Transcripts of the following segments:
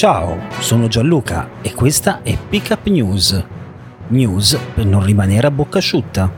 Ciao, sono Gianluca e questa è Pickup News. News per non rimanere a bocca asciutta.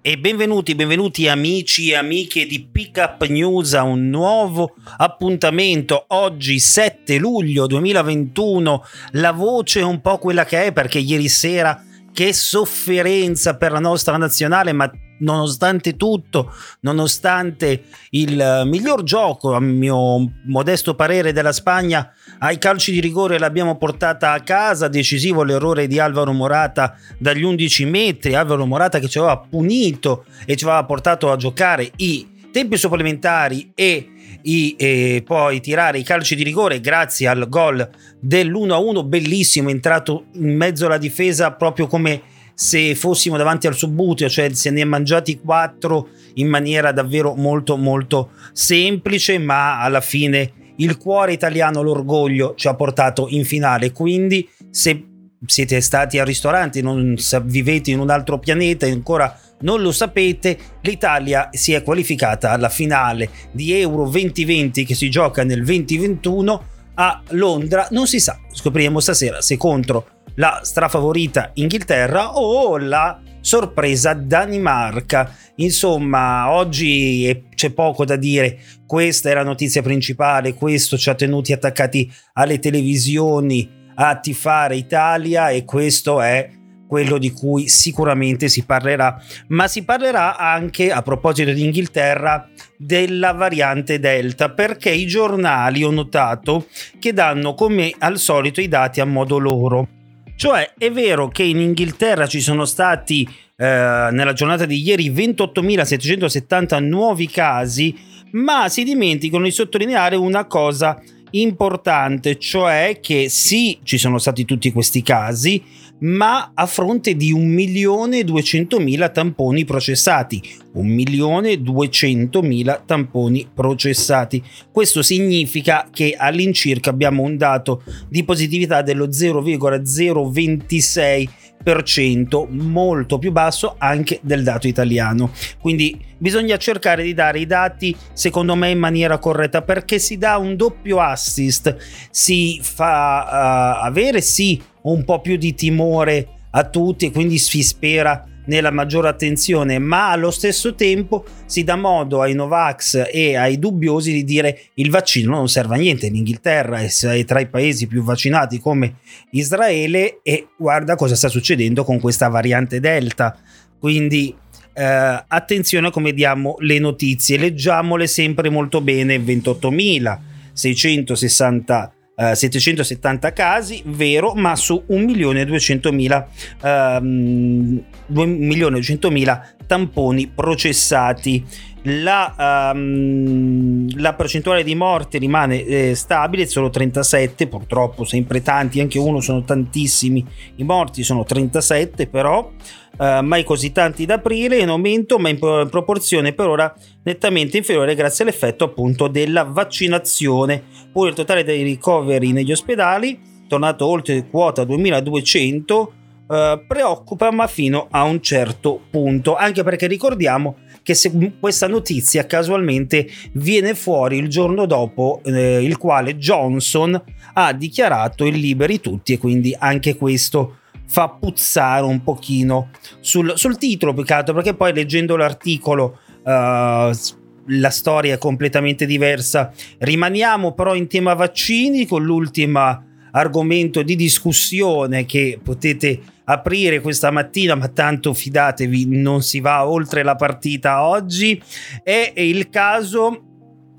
E benvenuti, benvenuti amici e amiche di Pickup News a un nuovo appuntamento. Oggi 7 luglio 2021, la voce è un po' quella che è perché ieri sera che sofferenza per la nostra nazionale, ma nonostante tutto, nonostante il eh, miglior gioco, a mio modesto parere, della Spagna, ai calci di rigore l'abbiamo portata a casa, decisivo l'errore di Alvaro Morata dagli 11 metri, Alvaro Morata che ci aveva punito e ci aveva portato a giocare i tempi supplementari e i, e poi tirare i calci di rigore grazie al gol dell'1-1 bellissimo entrato in mezzo alla difesa proprio come se fossimo davanti al subbuteo cioè se ne è mangiati quattro in maniera davvero molto molto semplice ma alla fine il cuore italiano l'orgoglio ci ha portato in finale. Quindi se siete stati al ristorante non vivete in un altro pianeta e ancora non lo sapete, l'Italia si è qualificata alla finale di Euro 2020 che si gioca nel 2021 a Londra. Non si sa, scopriremo stasera se contro la strafavorita Inghilterra o la sorpresa Danimarca. Insomma, oggi c'è poco da dire. Questa è la notizia principale, questo ci ha tenuti attaccati alle televisioni a tifare Italia e questo è quello di cui sicuramente si parlerà, ma si parlerà anche a proposito di Inghilterra della variante Delta, perché i giornali ho notato che danno come al solito i dati a modo loro. Cioè è vero che in Inghilterra ci sono stati eh, nella giornata di ieri 28.770 nuovi casi, ma si dimenticano di sottolineare una cosa importante, cioè che sì, ci sono stati tutti questi casi, ma a fronte di 1.200.000 tamponi processati. 1.200.000 tamponi processati. Questo significa che all'incirca abbiamo un dato di positività dello 0,026%, molto più basso anche del dato italiano. Quindi bisogna cercare di dare i dati secondo me in maniera corretta perché si dà un doppio assist, si fa uh, avere sì un po' più di timore a tutti e quindi si spera nella maggiore attenzione, ma allo stesso tempo si dà modo ai Novax e ai dubbiosi di dire il vaccino non serve a niente. L'Inghilterra è tra i paesi più vaccinati come Israele e guarda cosa sta succedendo con questa variante Delta. Quindi eh, attenzione a come diamo le notizie, leggiamole sempre molto bene. 28.660 Uh, 770 casi, vero, ma su 1.200.000 um, 2.200.000 tamponi processati. La, um, la, percentuale di morti rimane eh, stabile, solo 37, purtroppo sempre tanti, anche uno sono tantissimi, i morti sono 37 però, uh, mai così tanti da aprire, in aumento ma in, proporzione per ora nettamente inferiore grazie all'effetto appunto della vaccinazione. Poi il totale dei ricoveri negli ospedali, tornato oltre quota 2200, Uh, preoccupa ma fino a un certo punto anche perché ricordiamo che questa notizia casualmente viene fuori il giorno dopo eh, il quale Johnson ha dichiarato il liberi tutti e quindi anche questo fa puzzare un pochino sul, sul titolo più che altro perché poi leggendo l'articolo uh, la storia è completamente diversa rimaniamo però in tema vaccini con l'ultima argomento di discussione che potete aprire questa mattina, ma tanto fidatevi, non si va oltre la partita oggi. È il caso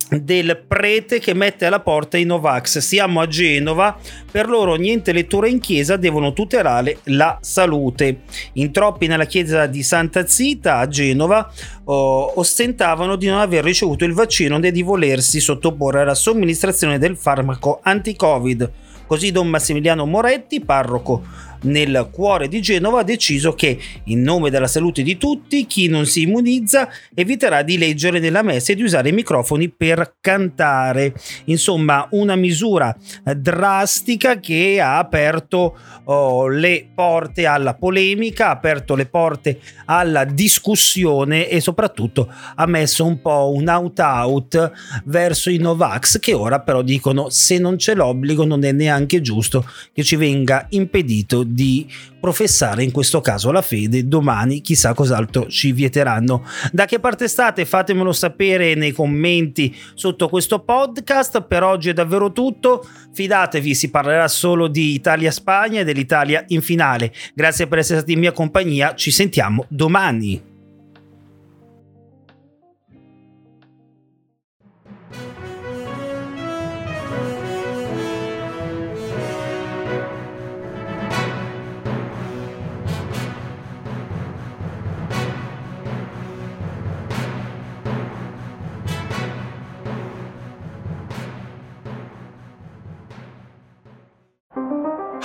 del prete che mette alla porta i Novax. Siamo a Genova, per loro niente lettura in chiesa, devono tutelare la salute. In troppi nella chiesa di Santa Zita a Genova oh, ostentavano di non aver ricevuto il vaccino e di volersi sottoporre alla somministrazione del farmaco anti-Covid. Così Don Massimiliano Moretti, parroco nel cuore di Genova ha deciso che, in nome della salute di tutti, chi non si immunizza eviterà di leggere nella messa e di usare i microfoni per cantare. Insomma, una misura drastica che ha aperto oh, le porte alla polemica, ha aperto le porte alla discussione e soprattutto ha messo un po' un out-out verso i Novax che ora però dicono se non c'è l'obbligo non è neanche giusto che ci venga impedito di professare in questo caso la fede, domani chissà cos'altro ci vieteranno. Da che parte state? Fatemelo sapere nei commenti sotto questo podcast. Per oggi è davvero tutto. Fidatevi, si parlerà solo di Italia-Spagna e dell'Italia in finale. Grazie per essere stati in mia compagnia, ci sentiamo domani.